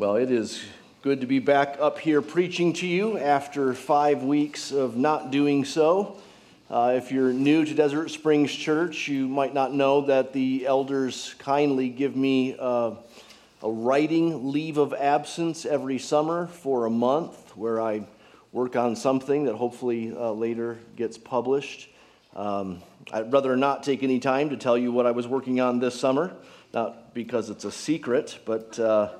Well, it is good to be back up here preaching to you after five weeks of not doing so. Uh, if you're new to Desert Springs Church, you might not know that the elders kindly give me uh, a writing leave of absence every summer for a month where I work on something that hopefully uh, later gets published. Um, I'd rather not take any time to tell you what I was working on this summer, not because it's a secret, but uh,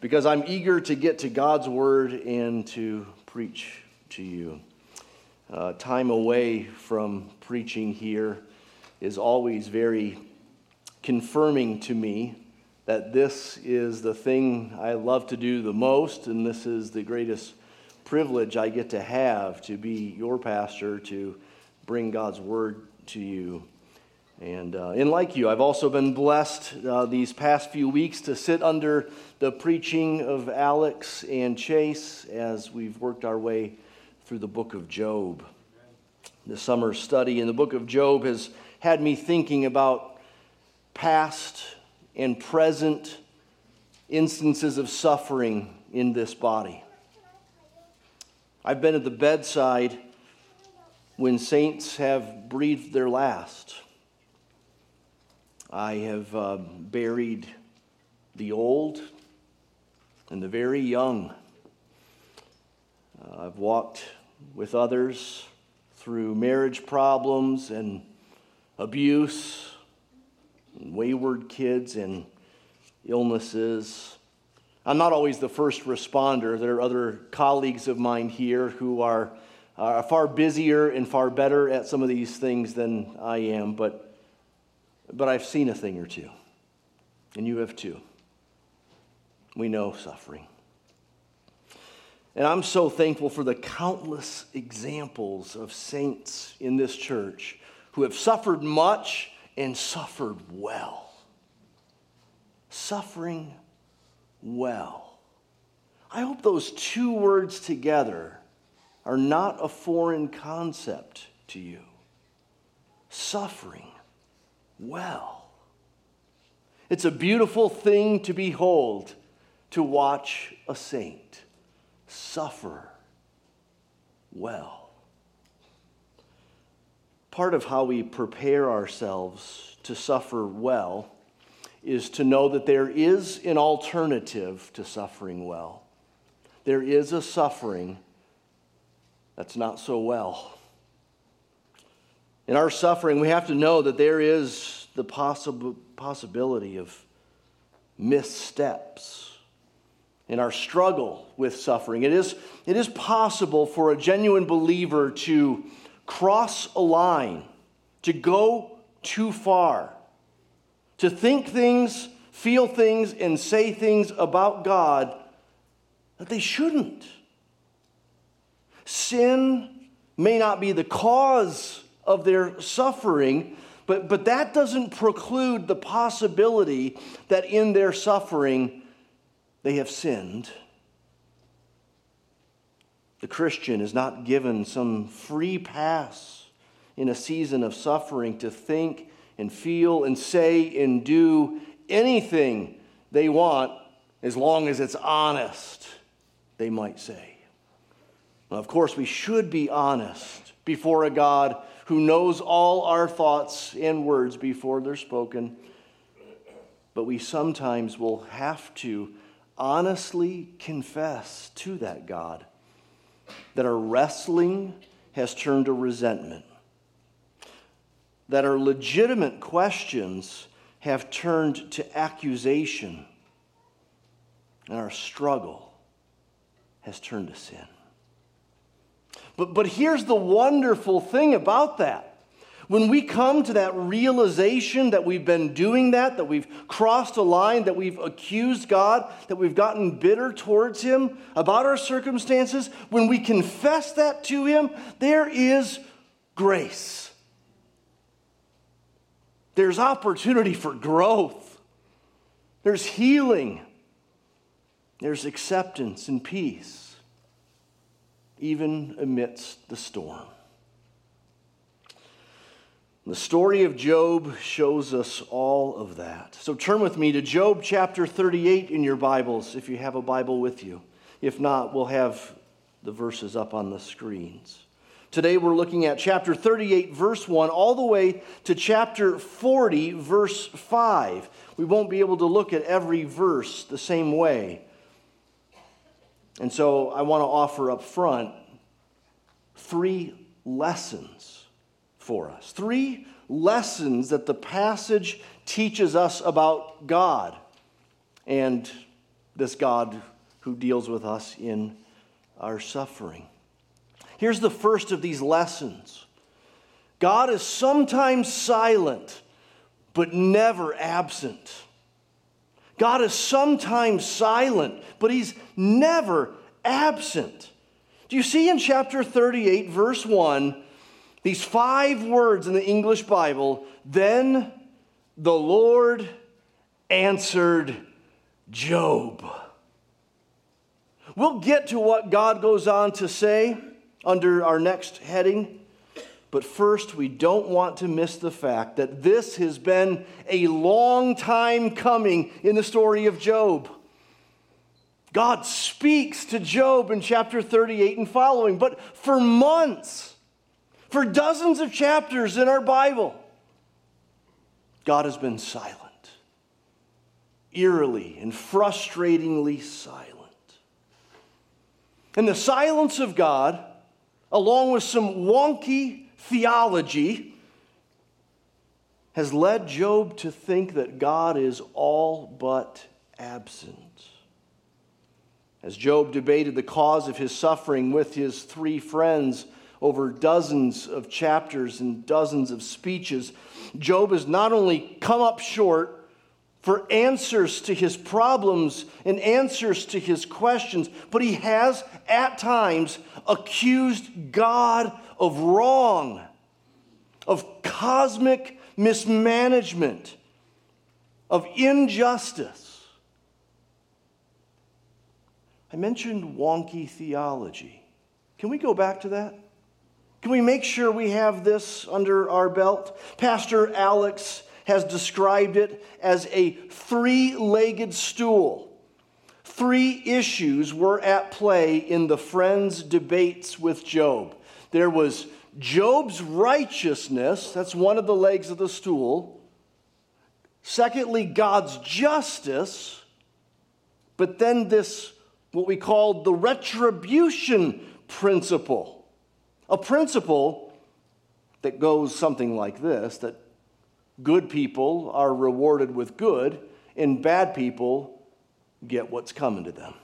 because I'm eager to get to God's Word and to preach to you. Uh, time away from preaching here is always very confirming to me that this is the thing I love to do the most, and this is the greatest privilege I get to have to be your pastor, to bring God's Word to you. And, uh, like you, I've also been blessed uh, these past few weeks to sit under the preaching of Alex and Chase as we've worked our way through the book of Job. The summer study in the book of Job has had me thinking about past and present instances of suffering in this body. I've been at the bedside when saints have breathed their last. I have uh, buried the old and the very young. Uh, I've walked with others through marriage problems and abuse, and wayward kids, and illnesses. I'm not always the first responder. There are other colleagues of mine here who are, are far busier and far better at some of these things than I am, but but I've seen a thing or two, and you have too. We know suffering. And I'm so thankful for the countless examples of saints in this church who have suffered much and suffered well. Suffering well. I hope those two words together are not a foreign concept to you. Suffering well. It's a beautiful thing to behold to watch a saint suffer well. Part of how we prepare ourselves to suffer well is to know that there is an alternative to suffering well. There is a suffering that's not so well. In our suffering, we have to know that there is the possible, possibility of missteps in our struggle with suffering. It is, it is possible for a genuine believer to cross a line, to go too far, to think things, feel things, and say things about God that they shouldn't. Sin may not be the cause of their suffering, but, but that doesn't preclude the possibility that in their suffering they have sinned. The Christian is not given some free pass in a season of suffering to think and feel and say and do anything they want as long as it's honest, they might say. Well, of course, we should be honest before a God who knows all our thoughts and words before they're spoken. But we sometimes will have to honestly confess to that God that our wrestling has turned to resentment, that our legitimate questions have turned to accusation, and our struggle has turned to sin. But, but here's the wonderful thing about that. When we come to that realization that we've been doing that, that we've crossed a line, that we've accused God, that we've gotten bitter towards Him about our circumstances, when we confess that to Him, there is grace. There's opportunity for growth, there's healing, there's acceptance and peace even amidst the storm. The story of Job shows us all of that. So turn with me to Job chapter 38 in your Bibles if you have a Bible with you. If not, we'll have the verses up on the screens. Today we're looking at chapter 38, verse 1, all the way to chapter 40, verse 5. We won't be able to look at every verse the same way. And so I want to offer up front three lessons for us. Three lessons that the passage teaches us about God and this God who deals with us in our suffering. Here's the first of these lessons God is sometimes silent, but never absent. God is sometimes silent, but he's never absent. Do you see in chapter 38, verse 1, these five words in the English Bible, then the Lord answered Job. We'll get to what God goes on to say under our next heading. But first, we don't want to miss the fact that this has been a long time coming in the story of Job. God speaks to Job in chapter 38 and following, but for months, for dozens of chapters in our Bible, God has been silent, eerily and frustratingly silent. And the silence of God, along with some wonky theology, has led Job to think that God is all but absent. As Job debated the cause of his suffering with his three friends, over dozens of chapters and dozens of speeches, Job has not only come up short for answers to his problems and answers to his questions, but he has at times accused God of wrong, of cosmic mismanagement, of injustice. I mentioned wonky theology. Can we go back to that? Can we make sure we have this under our belt? Pastor Alex has described it as a three legged stool. Three issues were at play in the friends' debates with Job. There was Job's righteousness, that's one of the legs of the stool. Secondly, God's justice. But then this, what we call the retribution principle. A principle that goes something like this that good people are rewarded with good, and bad people get what's coming to them.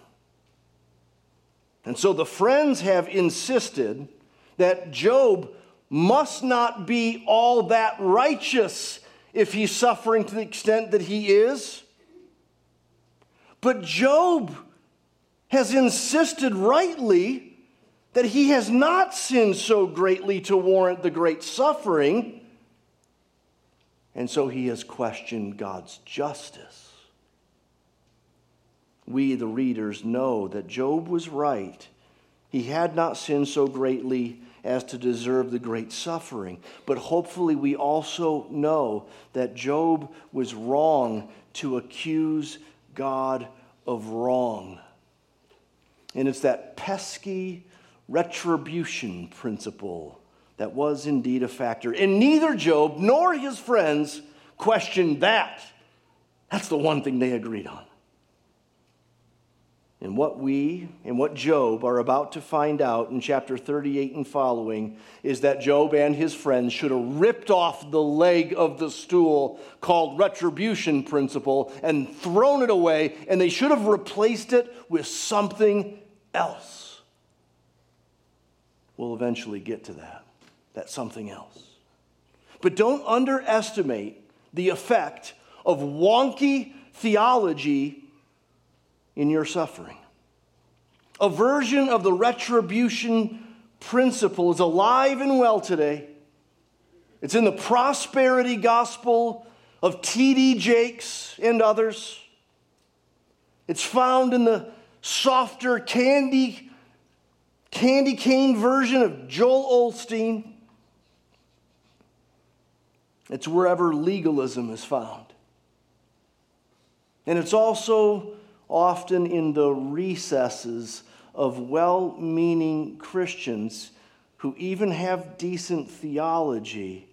And so the friends have insisted that Job must not be all that righteous if he's suffering to the extent that he is. But Job has insisted rightly that he has not sinned so greatly to warrant the great suffering, and so he has questioned God's justice. We, the readers, know that Job was right. He had not sinned so greatly as to deserve the great suffering. But hopefully, we also know that Job was wrong to accuse God of wrong. And it's that pesky, retribution principle that was indeed a factor. And neither Job nor his friends questioned that. That's the one thing they agreed on. And what we and what Job are about to find out in chapter 38 and following is that Job and his friends should have ripped off the leg of the stool called retribution principle and thrown it away, and they should have replaced it with something else. We'll eventually get to that. That's something else. But don't underestimate the effect of wonky theology in your suffering. A version of the retribution principle is alive and well today. It's in the prosperity gospel of T.D. Jakes and others. It's found in the softer candy candy cane version of Joel Osteen. It's wherever legalism is found. And it's also often in the recesses of well meaning Christians who even have decent theology,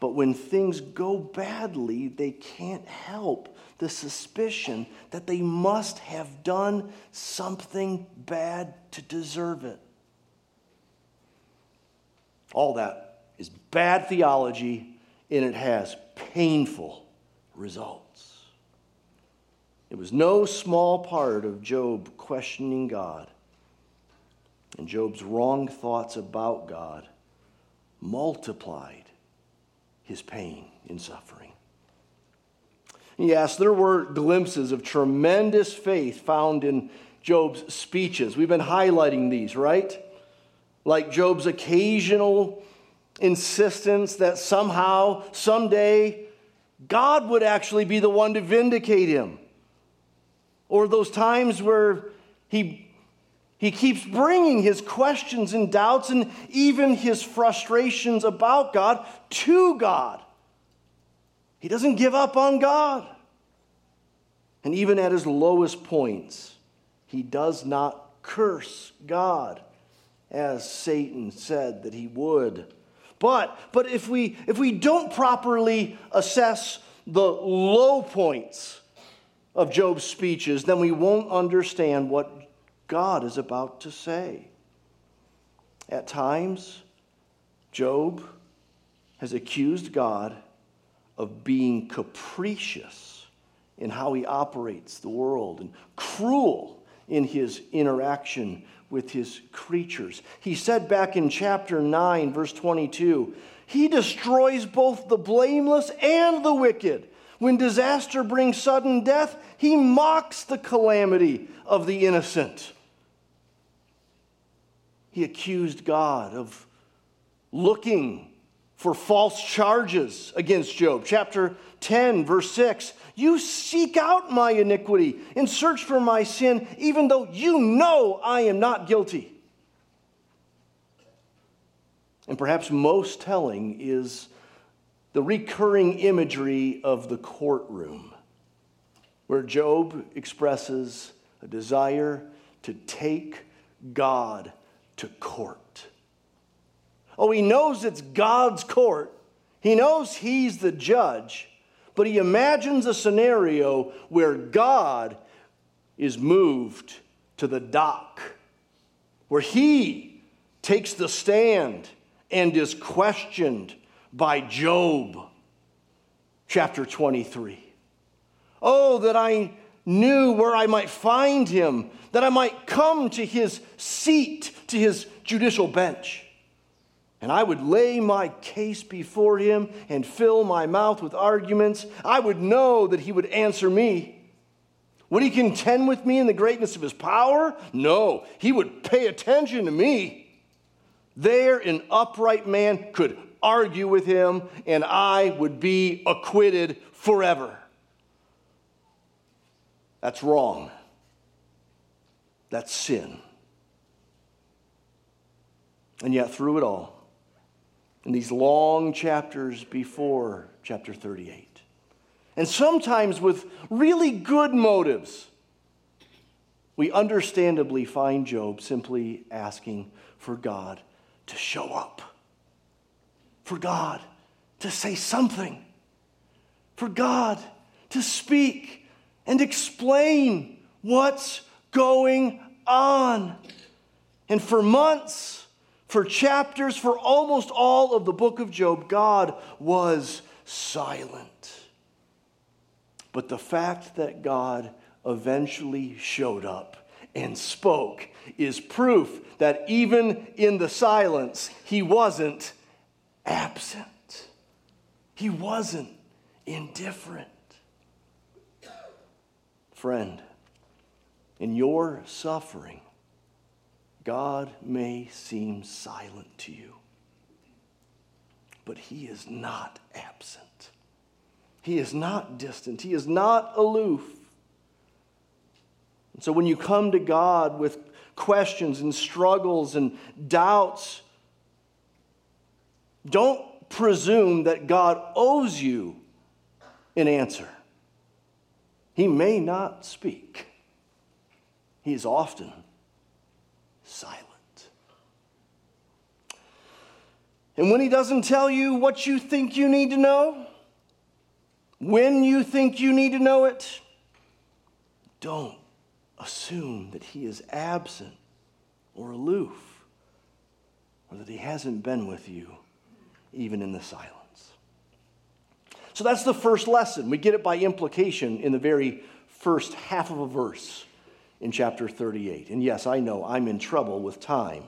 but when things go badly, they can't help the suspicion that they must have done something bad to deserve it. All that is bad theology, and it has painful results. It was no small part of Job questioning God and Job's wrong thoughts about God multiplied his pain and suffering. Yes, there were glimpses of tremendous faith found in Job's speeches. We've been highlighting these, right? Like Job's occasional insistence that somehow, someday, God would actually be the one to vindicate him. Or those times where he he keeps bringing his questions and doubts and even his frustrations about God to God. He doesn't give up on God. And even at his lowest points, he does not curse God as Satan said that he would. But, but if, we, if we don't properly assess the low points of Job's speeches, then we won't understand what God is about to say. At times, Job has accused God of being capricious in how he operates the world and cruel in his interaction with his creatures. He said back in chapter 9, verse 22, he destroys both the blameless and the wicked. When disaster brings sudden death, he mocks the calamity of the innocent. He accused God of looking for false charges against Job. Chapter 10, verse 6 You seek out my iniquity and search for my sin, even though you know I am not guilty. And perhaps most telling is the recurring imagery of the courtroom, where Job expresses a desire to take God to court. Oh, he knows it's God's court. He knows he's the judge, but he imagines a scenario where God is moved to the dock, where he takes the stand and is questioned by Job. Chapter 23. Oh, that I knew where I might find him, that I might come to his seat, to his judicial bench. And I would lay my case before him and fill my mouth with arguments. I would know that he would answer me. Would he contend with me in the greatness of his power? No, he would pay attention to me. There, an upright man could argue with him, and I would be acquitted forever. That's wrong. That's sin. And yet, through it all, in these long chapters before chapter 38, and sometimes with really good motives, we understandably find Job simply asking for God to show up, for God to say something, for God to speak and explain what's going on. And for months, for chapters, for almost all of the book of Job, God was silent. But the fact that God eventually showed up and spoke is proof that even in the silence, he wasn't absent. He wasn't indifferent. Friend, in your suffering, God may seem silent to you, but He is not absent. He is not distant. He is not aloof. And so when you come to God with questions and struggles and doubts, don't presume that God owes you an answer. He may not speak, he is often silent. And when he doesn't tell you what you think you need to know, when you think you need to know it, don't assume that he is absent or aloof or that he hasn't been with you even in the silence. So that's the first lesson. We get it by implication in the very first half of a verse in chapter 38. And yes, I know I'm in trouble with time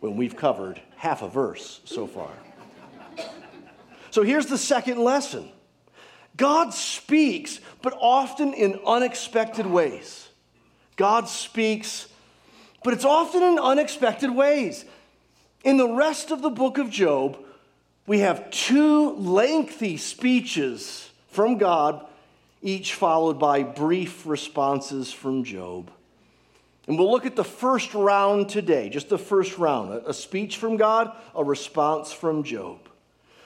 when we've covered half a verse so far. So here's the second lesson God speaks, but often in unexpected ways. God speaks, but it's often in unexpected ways. In the rest of the book of Job, we have two lengthy speeches from God, each followed by brief responses from Job. And we'll look at the first round today, just the first round a speech from God, a response from Job.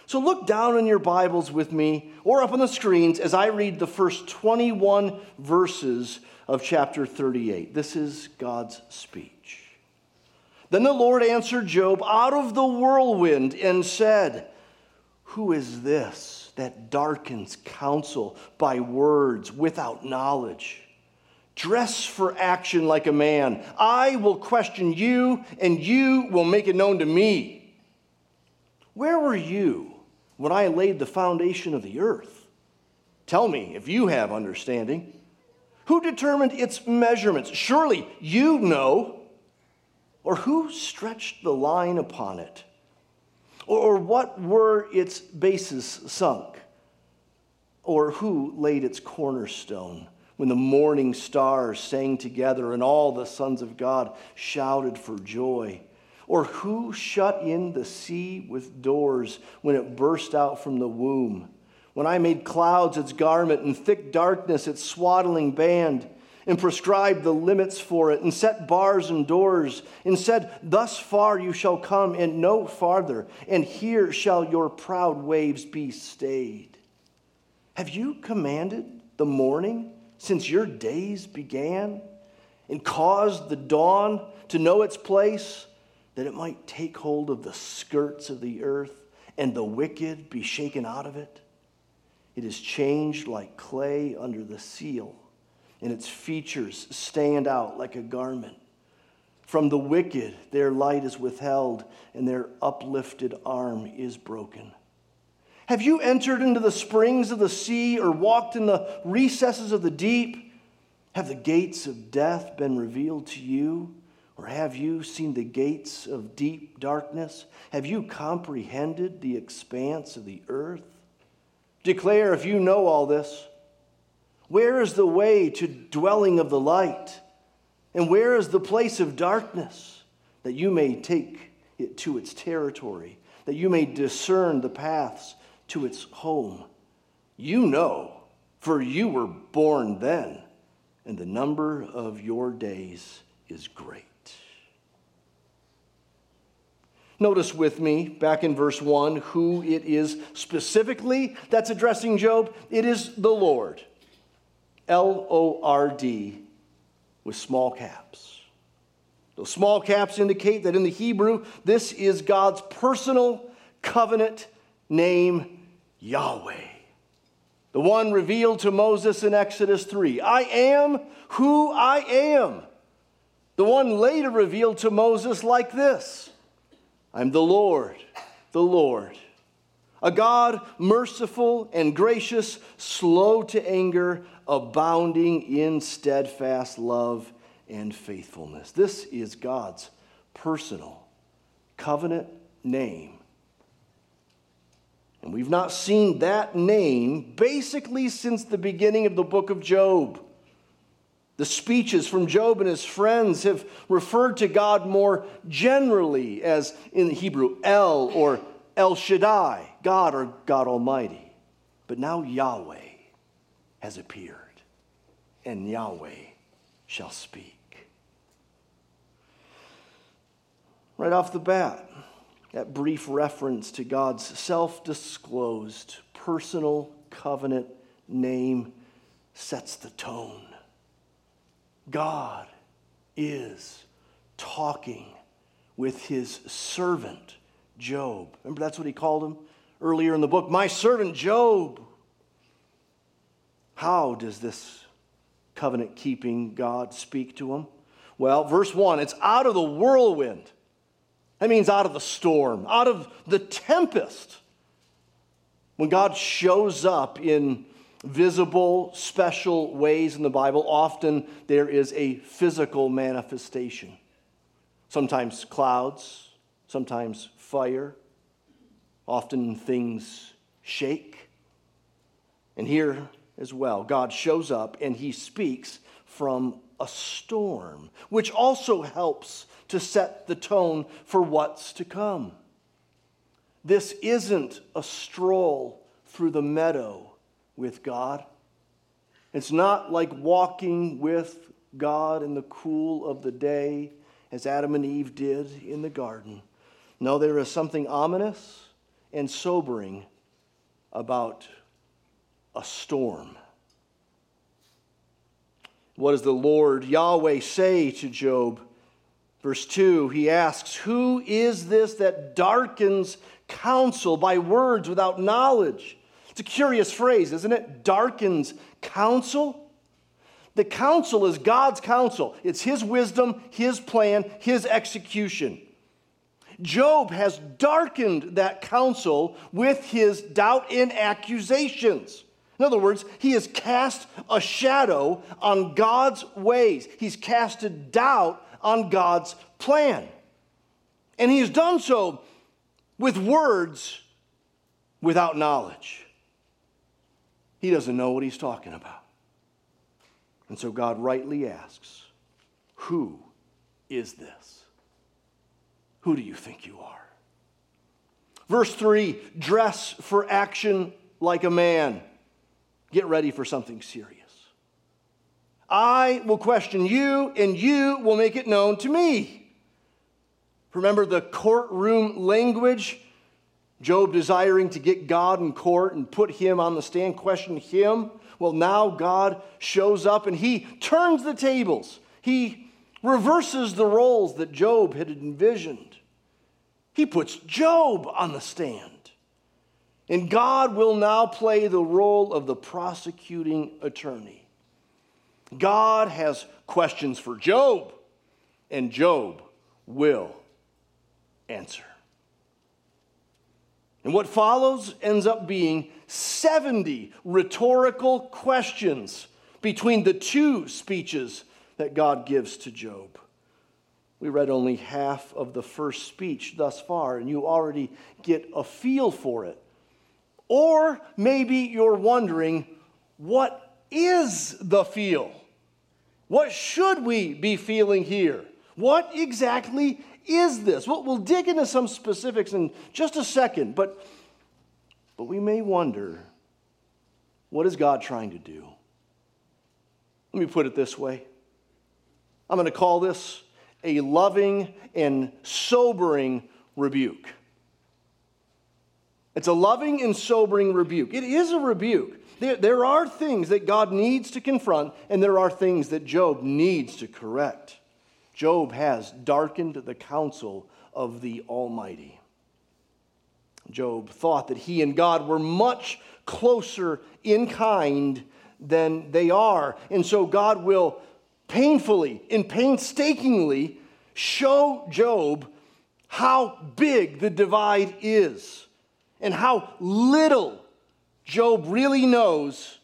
So look down in your Bibles with me or up on the screens as I read the first 21 verses of chapter 38. This is God's speech. Then the Lord answered Job out of the whirlwind and said, Who is this that darkens counsel by words without knowledge? Dress for action like a man. I will question you, and you will make it known to me. Where were you when I laid the foundation of the earth? Tell me if you have understanding. Who determined its measurements? Surely you know. Or who stretched the line upon it? Or, what were its bases sunk? Or who laid its cornerstone? When the morning stars sang together and all the sons of God shouted for joy? Or who shut in the sea with doors when it burst out from the womb? When I made clouds its garment and thick darkness its swaddling band, and prescribed the limits for it, and set bars and doors, and said, Thus far you shall come, and no farther, and here shall your proud waves be stayed. Have you commanded the morning? Since your days began and caused the dawn to know its place, that it might take hold of the skirts of the earth and the wicked be shaken out of it? It is changed like clay under the seal, and its features stand out like a garment. From the wicked, their light is withheld, and their uplifted arm is broken. Have you entered into the springs of the sea or walked in the recesses of the deep? Have the gates of death been revealed to you? Or have you seen the gates of deep darkness? Have you comprehended the expanse of the earth? Declare if you know all this. Where is the way to dwelling of the light? And where is the place of darkness that you may take it to its territory, that you may discern the paths to its home. You know, for you were born then, and the number of your days is great. Notice with me, back in verse 1, who it is specifically that's addressing Job. It is the Lord. L O R D with small caps. Those small caps indicate that in the Hebrew, this is God's personal covenant name Yahweh, the one revealed to Moses in Exodus 3. I am who I am. The one later revealed to Moses like this I'm the Lord, the Lord. A God merciful and gracious, slow to anger, abounding in steadfast love and faithfulness. This is God's personal covenant name and we've not seen that name basically since the beginning of the book of Job. The speeches from Job and his friends have referred to God more generally as in the Hebrew El or El Shaddai, God or God Almighty. But now Yahweh has appeared, and Yahweh shall speak. Right off the bat, that brief reference to God's self disclosed personal covenant name sets the tone. God is talking with his servant Job. Remember, that's what he called him earlier in the book. My servant Job. How does this covenant keeping God speak to him? Well, verse 1 it's out of the whirlwind. That means out of the storm, out of the tempest. When God shows up in visible, special ways in the Bible, often there is a physical manifestation. Sometimes clouds, sometimes fire, often things shake. And here as well, God shows up and he speaks from a storm, which also helps to set the tone for what's to come. This isn't a stroll through the meadow with God. It's not like walking with God in the cool of the day as Adam and Eve did in the garden. No, there is something ominous and sobering about a storm. What does the Lord Yahweh say to Job? Verse 2, he asks, Who is this that darkens counsel by words without knowledge? It's a curious phrase, isn't it? Darkens counsel. The counsel is God's counsel, it's His wisdom, His plan, His execution. Job has darkened that counsel with his doubt and accusations. In other words, he has cast a shadow on God's ways. He's casted doubt on God's plan. And he has done so with words without knowledge. He doesn't know what he's talking about. And so God rightly asks, Who is this? Who do you think you are? Verse 3 dress for action like a man. Get ready for something serious. I will question you, and you will make it known to me. Remember the courtroom language? Job desiring to get God in court and put him on the stand, question him. Well, now God shows up and he turns the tables. He reverses the roles that Job had envisioned. He puts Job on the stand. And God will now play the role of the prosecuting attorney. God has questions for Job, and Job will answer. And what follows ends up being 70 rhetorical questions between the two speeches that God gives to Job. We read only half of the first speech thus far, and you already get a feel for it. Or maybe you're wondering, what is the feel? What should we be feeling here? What exactly is this? We'll, we'll dig into some specifics in just a second, but, but we may wonder what is God trying to do? Let me put it this way I'm going to call this a loving and sobering rebuke. It's a loving and sobering rebuke. It is a rebuke. There, there are things that God needs to confront, and there are things that Job needs to correct. Job has darkened the counsel of the Almighty. Job thought that he and God were much closer in kind than they are. And so God will painfully and painstakingly show Job how big the divide is and how little Job really knows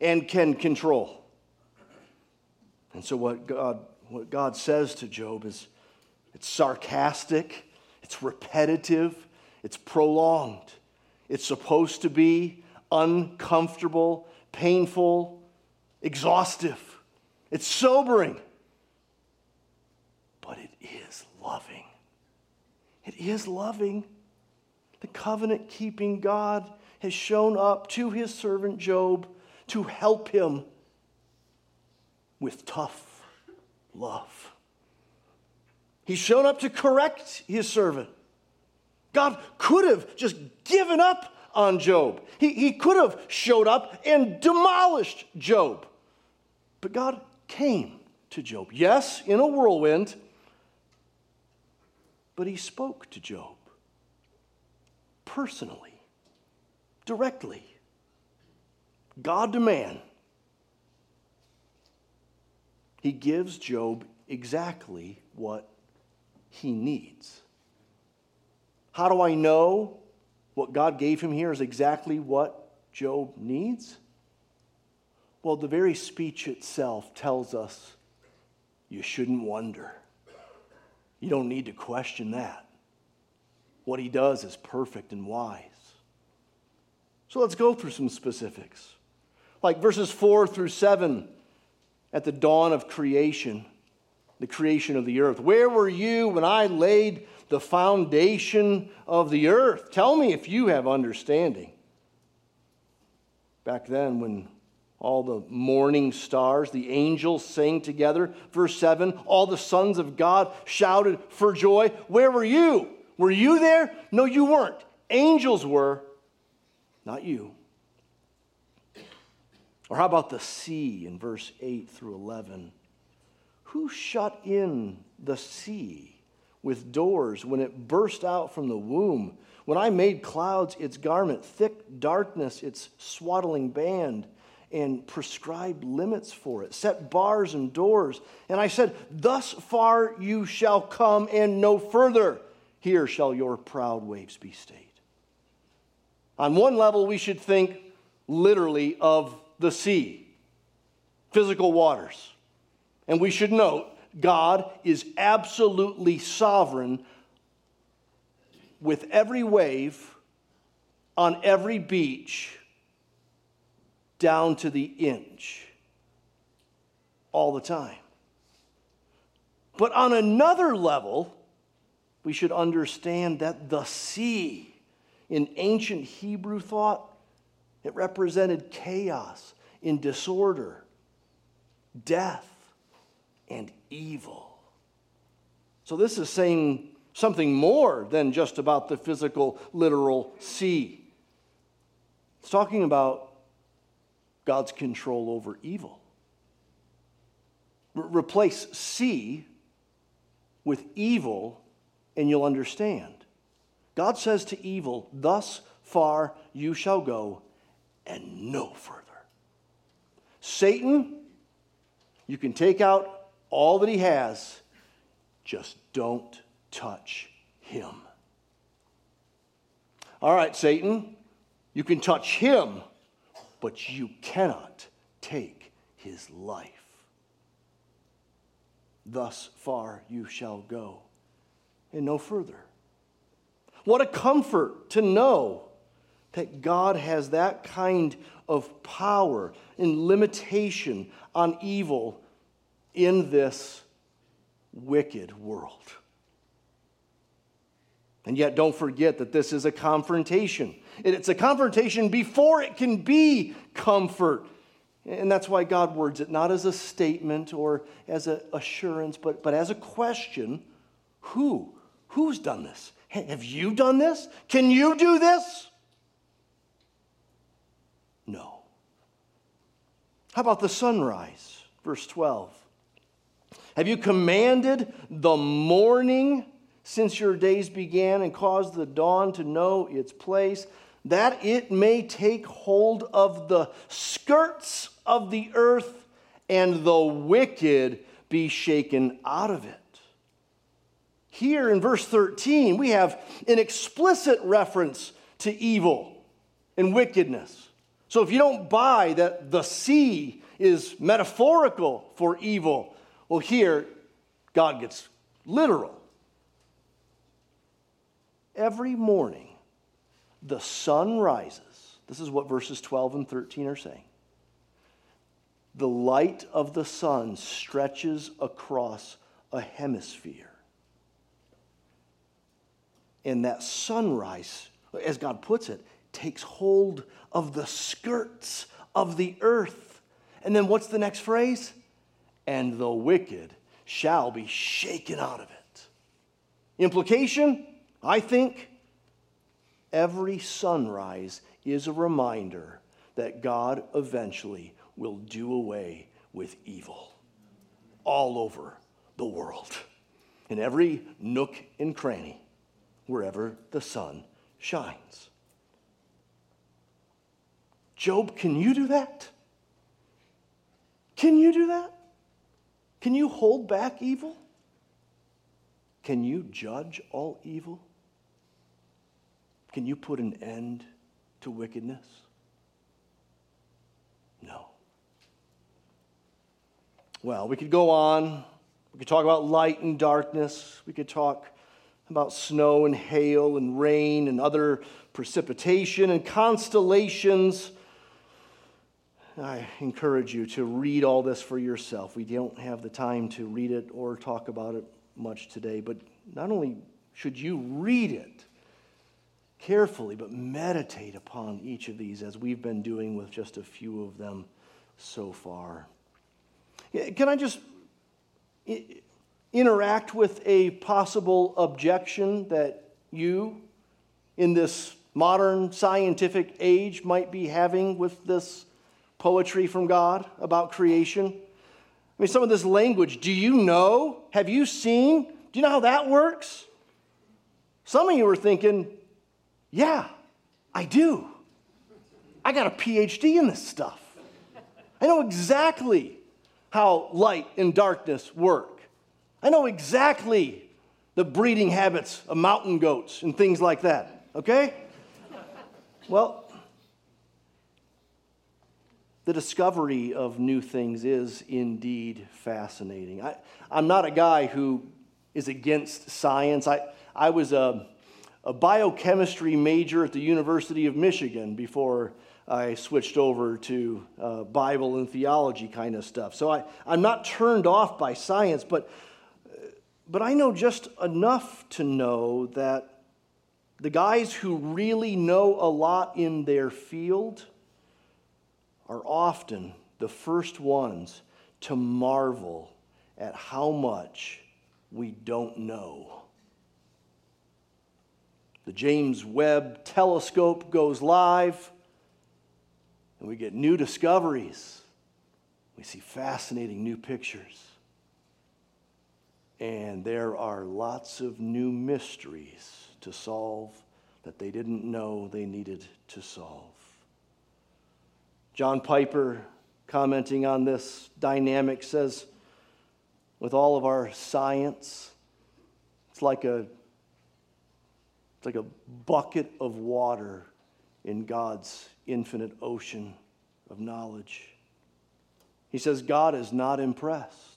and can control. And so, what God, what God says to Job is it's sarcastic, it's repetitive, it's prolonged. It's supposed to be uncomfortable, painful, exhaustive. It's sobering. But it is loving. It is loving. The covenant keeping God has shown up to his servant Job to help him with tough love. He's shown up to correct his servant. God could have just given up on Job. He, he could have showed up and demolished Job. But God came to Job. Yes, in a whirlwind, but he spoke to Job personally, directly. God to man. He gives Job exactly what he needs. How do I know what God gave him here is exactly what Job needs? Well, the very speech itself tells us you shouldn't wonder. You don't need to question that. What he does is perfect and wise. So let's go through some specifics. Like verses 4 through 7 at the dawn of creation, the creation of the earth. Where were you when I laid the foundation of the earth? Tell me if you have understanding. Back then, when all the morning stars, the angels sang together. Verse 7 All the sons of God shouted for joy. Where were you? Were you there? No, you weren't. Angels were, not you. Or how about the sea in verse 8 through 11? Who shut in the sea with doors when it burst out from the womb? When I made clouds its garment, thick darkness its swaddling band, and prescribed limits for it, set bars and doors. And I said, Thus far you shall come and no further. Here shall your proud waves be stayed. On one level, we should think literally of the sea, physical waters. And we should note God is absolutely sovereign with every wave on every beach down to the inch all the time. But on another level, we should understand that the sea in ancient Hebrew thought it represented chaos in disorder, death, and evil. So, this is saying something more than just about the physical, literal sea. It's talking about God's control over evil. replace sea with evil, and you'll understand. God says to evil, Thus far you shall go, and no further. Satan, you can take out all that he has, just don't touch him. All right, Satan, you can touch him, but you cannot take his life. Thus far you shall go, and no further. What a comfort to know that God has that kind of power and limitation on evil in this wicked world. And yet, don't forget that this is a confrontation. It's a confrontation before it can be comfort. And that's why God words it not as a statement or as an assurance, but, but as a question Who? Who's done this? Have you done this? Can you do this? No. How about the sunrise? Verse 12. Have you commanded the morning since your days began and caused the dawn to know its place, that it may take hold of the skirts of the earth and the wicked be shaken out of it? Here in verse 13, we have an explicit reference to evil and wickedness. So if you don't buy that the sea is metaphorical for evil, well, here God gets literal. Every morning, the sun rises. This is what verses 12 and 13 are saying. The light of the sun stretches across a hemisphere. And that sunrise, as God puts it, takes hold of the skirts of the earth. And then what's the next phrase? And the wicked shall be shaken out of it. Implication, I think, Every sunrise is a reminder that God eventually will do away with evil all over the world, in every nook and cranny, wherever the sun shines. Job, can you do that? Can you do that? Can you hold back evil? Can you judge all evil? Can you put an end to wickedness? No. Well, we could go on. We could talk about light and darkness. We could talk about snow and hail and rain and other precipitation and constellations. I encourage you to read all this for yourself. We don't have the time to read it or talk about it much today, but not only should you read it carefully, but meditate upon each of these as we've been doing with just a few of them so far. Can I just interact with a possible objection that you, in this modern scientific age, might be having with this poetry from God about creation. I mean, some of this language, do you know? Have you seen? Do you know how that works? Some of you are thinking, yeah, I do. I got a PhD in this stuff. I know exactly how light and darkness work. I know exactly the breeding habits of mountain goats and things like that, okay? Well, the discovery of new things is indeed fascinating. I, am not a guy who is against science. I, I was a, a biochemistry major at the University of Michigan before I switched over to uh, Bible and theology kind of stuff. So I, I'm not turned off by science, but, but I know just enough to know that the guys who really know a lot in their field are often the first ones to marvel at how much we don't know. The James Webb telescope goes live, and we get new discoveries. We see fascinating new pictures. And there are lots of new mysteries to solve that they didn't know they needed to solve. John Piper, commenting on this dynamic, says, with all of our science, it's like a, it's like a bucket of water in God's infinite ocean of knowledge. He says, God is not impressed.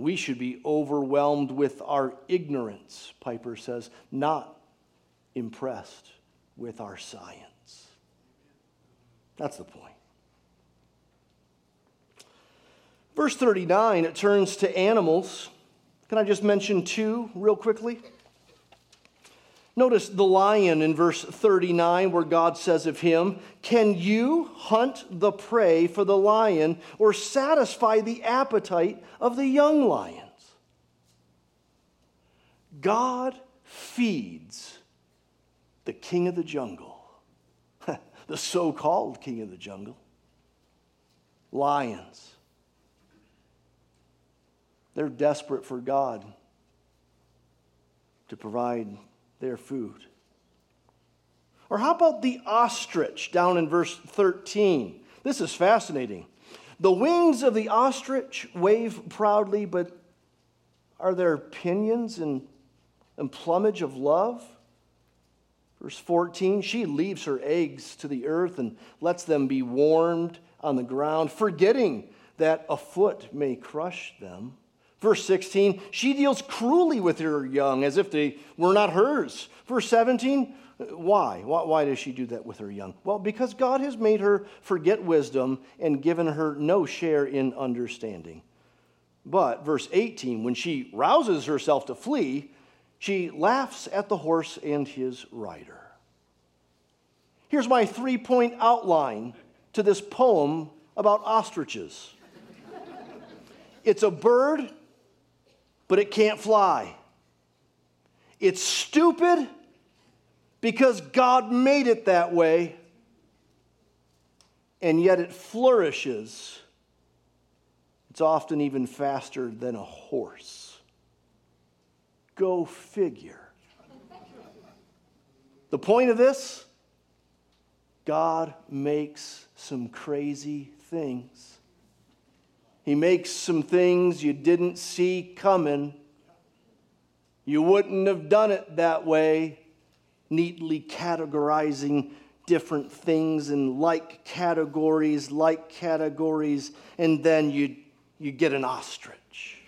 We should be overwhelmed with our ignorance, Piper says, not impressed with our science. That's the point. Verse 39, it turns to animals. Can I just mention two real quickly? Notice the lion in verse 39, where God says of him, Can you hunt the prey for the lion or satisfy the appetite of the young lions? God feeds the king of the jungle the so called king of the jungle. Lions. They're desperate for God to provide their food. Or how about the ostrich down in verse 13? This is fascinating. The wings of the ostrich wave proudly, but are there pinions and, and plumage of love? Verse 14, she leaves her eggs to the earth and lets them be warmed on the ground, forgetting that a foot may crush them. Verse 16, she deals cruelly with her young as if they were not hers. Verse 17, why? Why does she do that with her young? Well, because God has made her forget wisdom and given her no share in understanding. But, verse 18, when she rouses herself to flee, she laughs at the horse and his rider. Here's my three point outline to this poem about ostriches it's a bird, but it can't fly. It's stupid, because God made it that way, and yet it flourishes. It's often even faster than a horse. Go figure. The point of this God makes some crazy things. He makes some things you didn't see coming. You wouldn't have done it that way, neatly categorizing different things in like categories, like categories, and then you, you get an ostrich.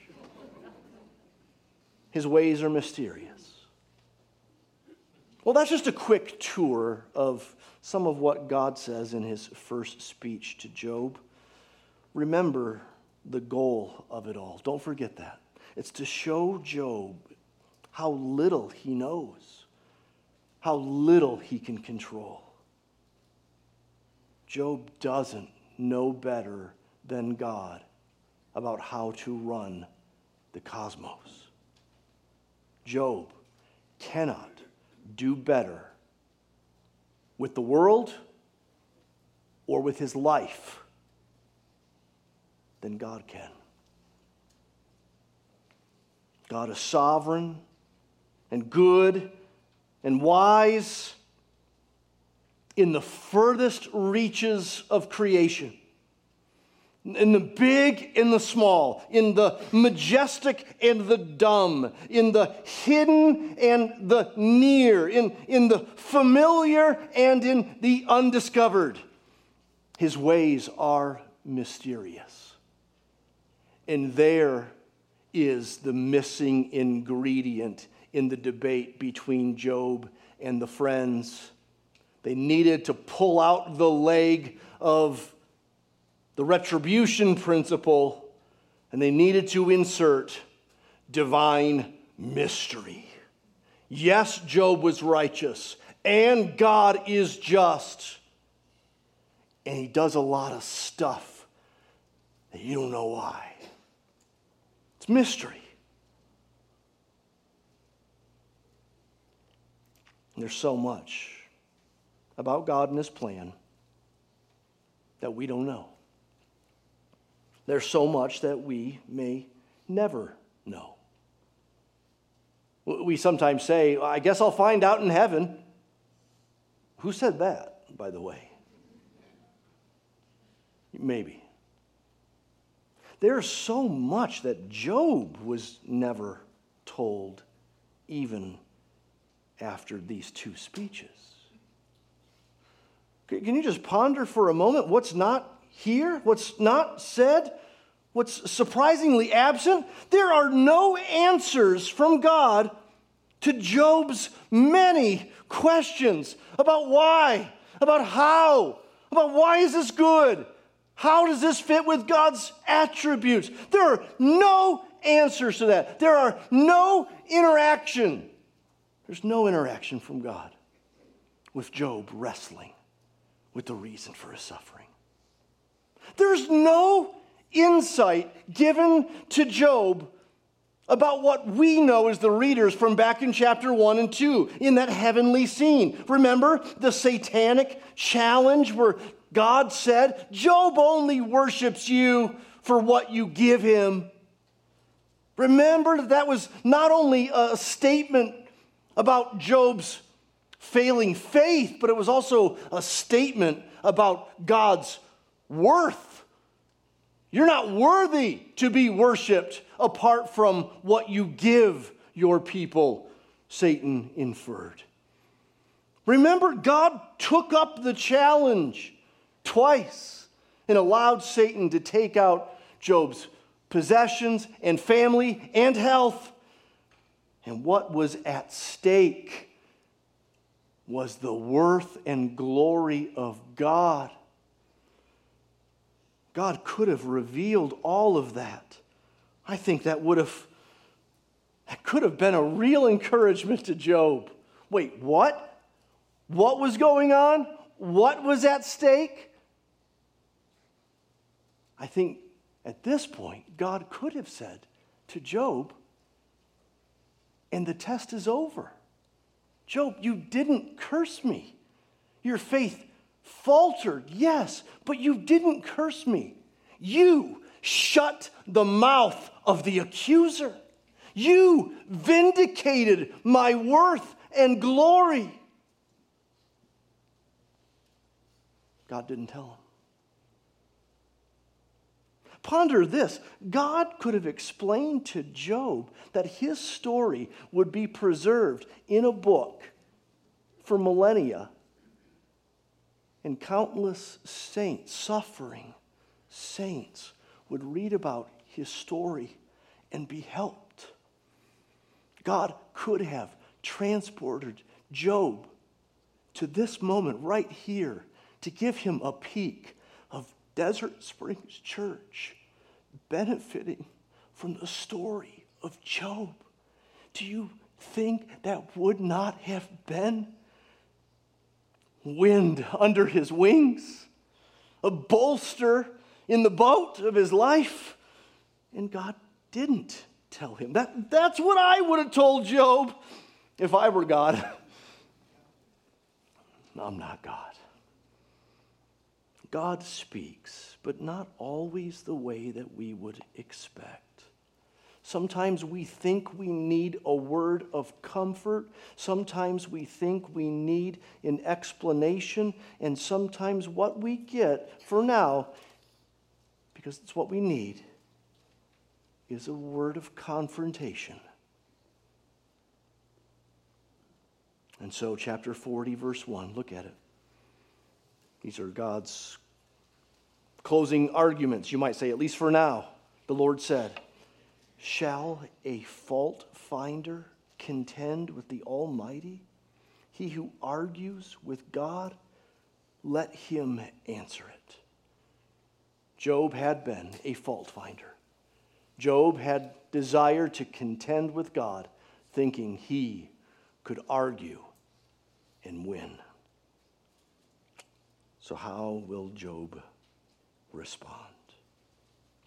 His ways are mysterious. Well, that's just a quick tour of some of what God says in his first speech to Job. Remember the goal of it all. Don't forget that. It's to show Job how little he knows, how little he can control. Job doesn't know better than God about how to run the cosmos. Job cannot do better with the world or with his life than God can. God is sovereign and good and wise in the furthest reaches of creation in the big and the small, in the majestic and the dumb, in the hidden and the near, in, in the familiar and in the undiscovered. His ways are mysterious. And there is the missing ingredient in the debate between Job and the friends. They needed to pull out the leg of the retribution principle, and they needed to insert divine mystery. Yes, Job was righteous, and God is just. And he does a lot of stuff that you don't know why. It's mystery. And there's so much about God and his plan that we don't know. There's so much that we may never know. We sometimes say, I guess I'll find out in heaven. Who said that, by the way? Maybe. There's so much that Job was never told, even after these two speeches. Can you just ponder for a moment what's not here, what's not said, what's surprisingly absent, there are no answers from God to Job's many questions about why, about how, about why is this good? How does this fit with God's attributes? There are no answers to that. There are no interaction. There's no interaction from God with Job wrestling with the reason for his suffering. There's no insight given to Job about what we know as the readers from back in chapter 1 and 2 in that heavenly scene. Remember the satanic challenge where God said, Job only worships you for what you give him. Remember that that was not only a statement about Job's failing faith, but it was also a statement about God's worth. You're not worthy to be worshiped apart from what you give your people, Satan inferred. Remember, God took up the challenge twice and allowed Satan to take out Job's possessions and family and health. And what was at stake was the worth and glory of God. God could have revealed all of that. I think that would have that could have been a real encouragement to Job. Wait, what? What was going on? What was at stake? I think at this point, God could have said to Job, and the test is over. Job, you didn't curse me. Your faith faltered, yes, but you didn't curse me. You shut the mouth of the accuser. You vindicated my worth and glory. God didn't tell him. Ponder this God could have explained to Job that his story would be preserved in a book for millennia, and countless saints, suffering saints, would read about his story and be helped. God could have transported Job to this moment right here to give him a peek Desert Springs Church benefiting from the story of Job. Do you think that would not have been wind under his wings, a bolster in the boat of his life? And God didn't tell him. That, that's what I would have told Job if I were God. I'm not God. God speaks, but not always the way that we would expect. Sometimes we think we need a word of comfort. Sometimes we think we need an explanation. And sometimes what we get for now, because it's what we need, is a word of confrontation. And so, chapter 40, verse 1, look at it. These are God's closing arguments, you might say, at least for now. The Lord said, Shall a fault finder contend with the Almighty? He who argues with God, let him answer it. Job had been a fault finder. Job had desired to contend with God, thinking he could argue and win. So, how will Job respond?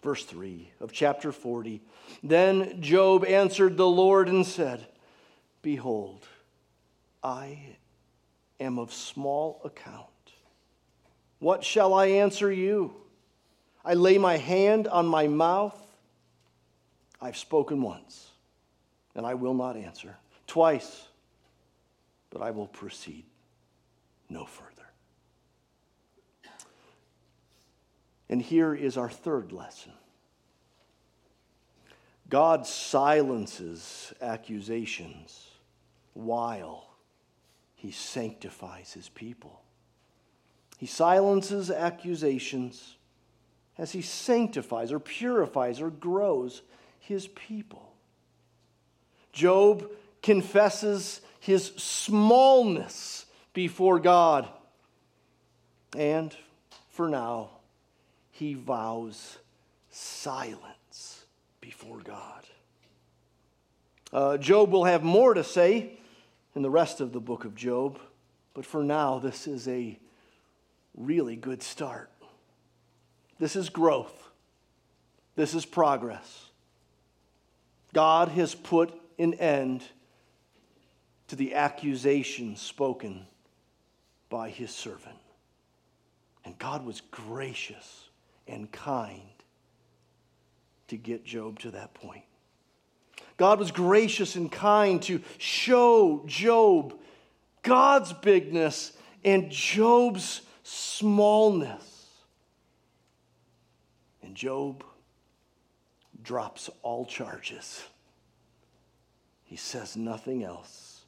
Verse 3 of chapter 40 Then Job answered the Lord and said, Behold, I am of small account. What shall I answer you? I lay my hand on my mouth. I've spoken once, and I will not answer. Twice, but I will proceed no further. And here is our third lesson God silences accusations while he sanctifies his people. He silences accusations as he sanctifies or purifies or grows his people. Job confesses his smallness before God. And for now, he vows silence before God. Uh, Job will have more to say in the rest of the book of Job, but for now, this is a really good start. This is growth, this is progress. God has put an end to the accusations spoken by his servant. And God was gracious and kind to get Job to that point. God was gracious and kind to show Job God's bigness and Job's smallness. And Job drops all charges. He says nothing else.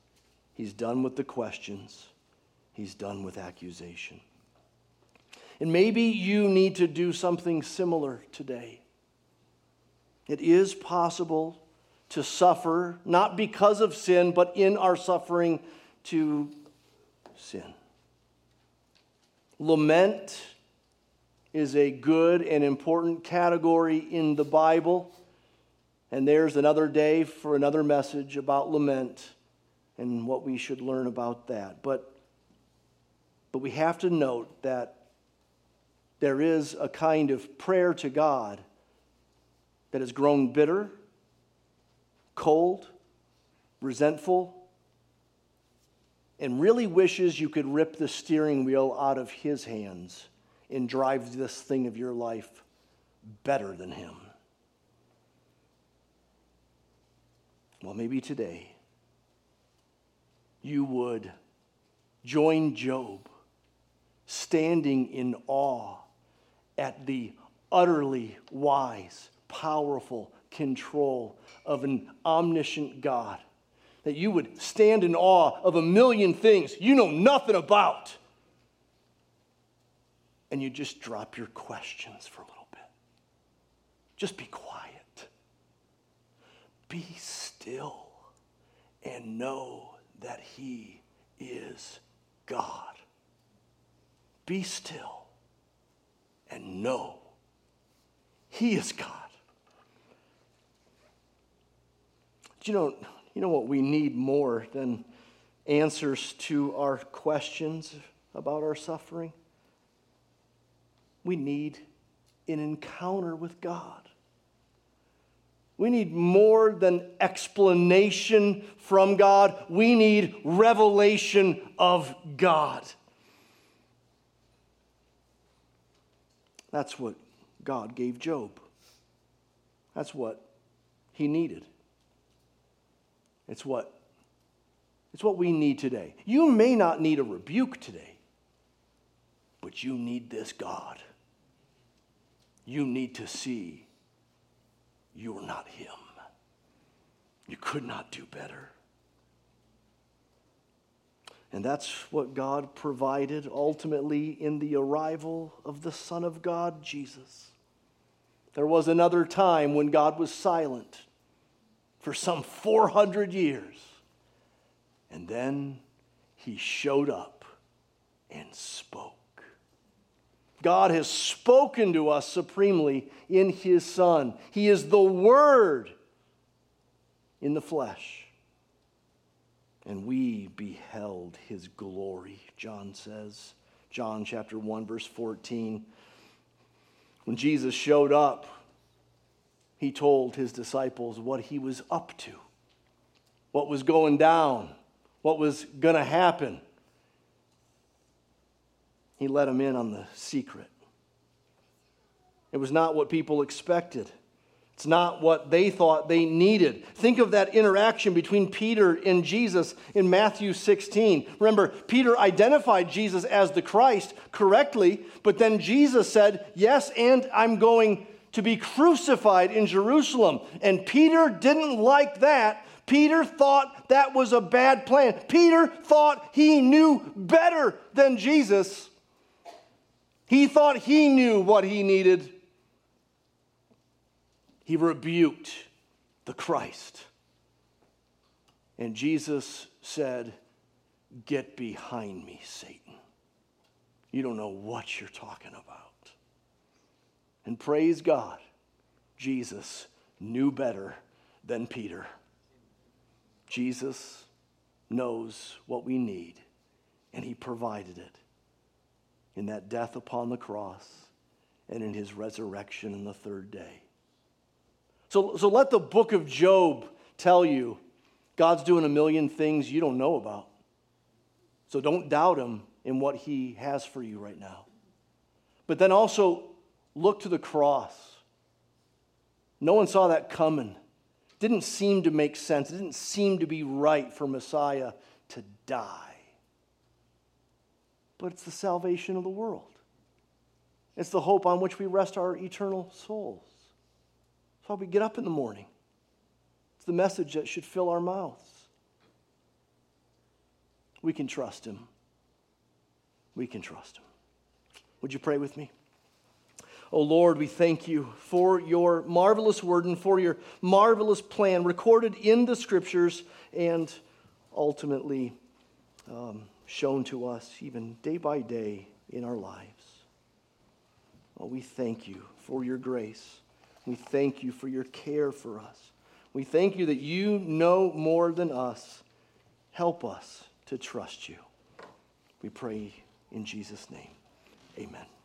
He's done with the questions, he's done with accusation. And maybe you need to do something similar today. It is possible to suffer, not because of sin, but in our suffering to sin. Lament is a good and important category in the Bible. And there's another day for another message about lament and what we should learn about that. But, but we have to note that there is a kind of prayer to God that has grown bitter, cold, resentful, and really wishes you could rip the steering wheel out of his hands and drive this thing of your life better than him. Well, maybe today you would join Job standing in awe at the utterly wise, powerful control of an omniscient God. That you would stand in awe of a million things you know nothing about. And you just drop your questions for a little bit. Just be quiet. Be still and know that He is God. Be still and know He is God. You know, you know what we need more than answers to our questions about our suffering? We need an encounter with God. We need more than explanation from God. We need revelation of God. That's what God gave Job. That's what he needed. It's what, it's what we need today. You may not need a rebuke today, but you need this God. You need to see you are not him. You could not do better. And that's what God provided ultimately in the arrival of the Son of God, Jesus. There was another time when God was silent for some 400 years. And then he showed up and spoke. God has spoken to us supremely in his Son. He is the Word in the flesh. And we beheld his glory, John says. John chapter 1, verse 14. When Jesus showed up, he told his disciples what he was up to, what was going down, what was going to happen. He let them in on the secret. It was not what people expected. It's not what they thought they needed. Think of that interaction between Peter and Jesus in Matthew 16. Remember, Peter identified Jesus as the Christ correctly, but then Jesus said, Yes, and I'm going to be crucified in Jerusalem. And Peter didn't like that. Peter thought that was a bad plan. Peter thought he knew better than Jesus. He thought he knew what he needed. He rebuked the Christ. And Jesus said, Get behind me, Satan. You don't know what you're talking about. And praise God, Jesus knew better than Peter. Jesus knows what we need, and he provided it in that death upon the cross and in his resurrection in the third day. So, so let the book of Job tell you God's doing a million things you don't know about. So don't doubt him in what he has for you right now. But then also look to the cross. No one saw that coming. Didn't seem to make sense. It didn't seem to be right for Messiah to die but it's the salvation of the world. It's the hope on which we rest our eternal souls. That's why we get up in the morning. It's the message that should fill our mouths. We can trust Him. We can trust Him. Would you pray with me? Oh Lord, we thank you for your marvelous word and for your marvelous plan recorded in the scriptures and ultimately. Um, shown to us even day by day in our lives. Oh, we thank you for your grace. We thank you for your care for us. We thank you that you know more than us. Help us to trust you. We pray in Jesus' name. Amen.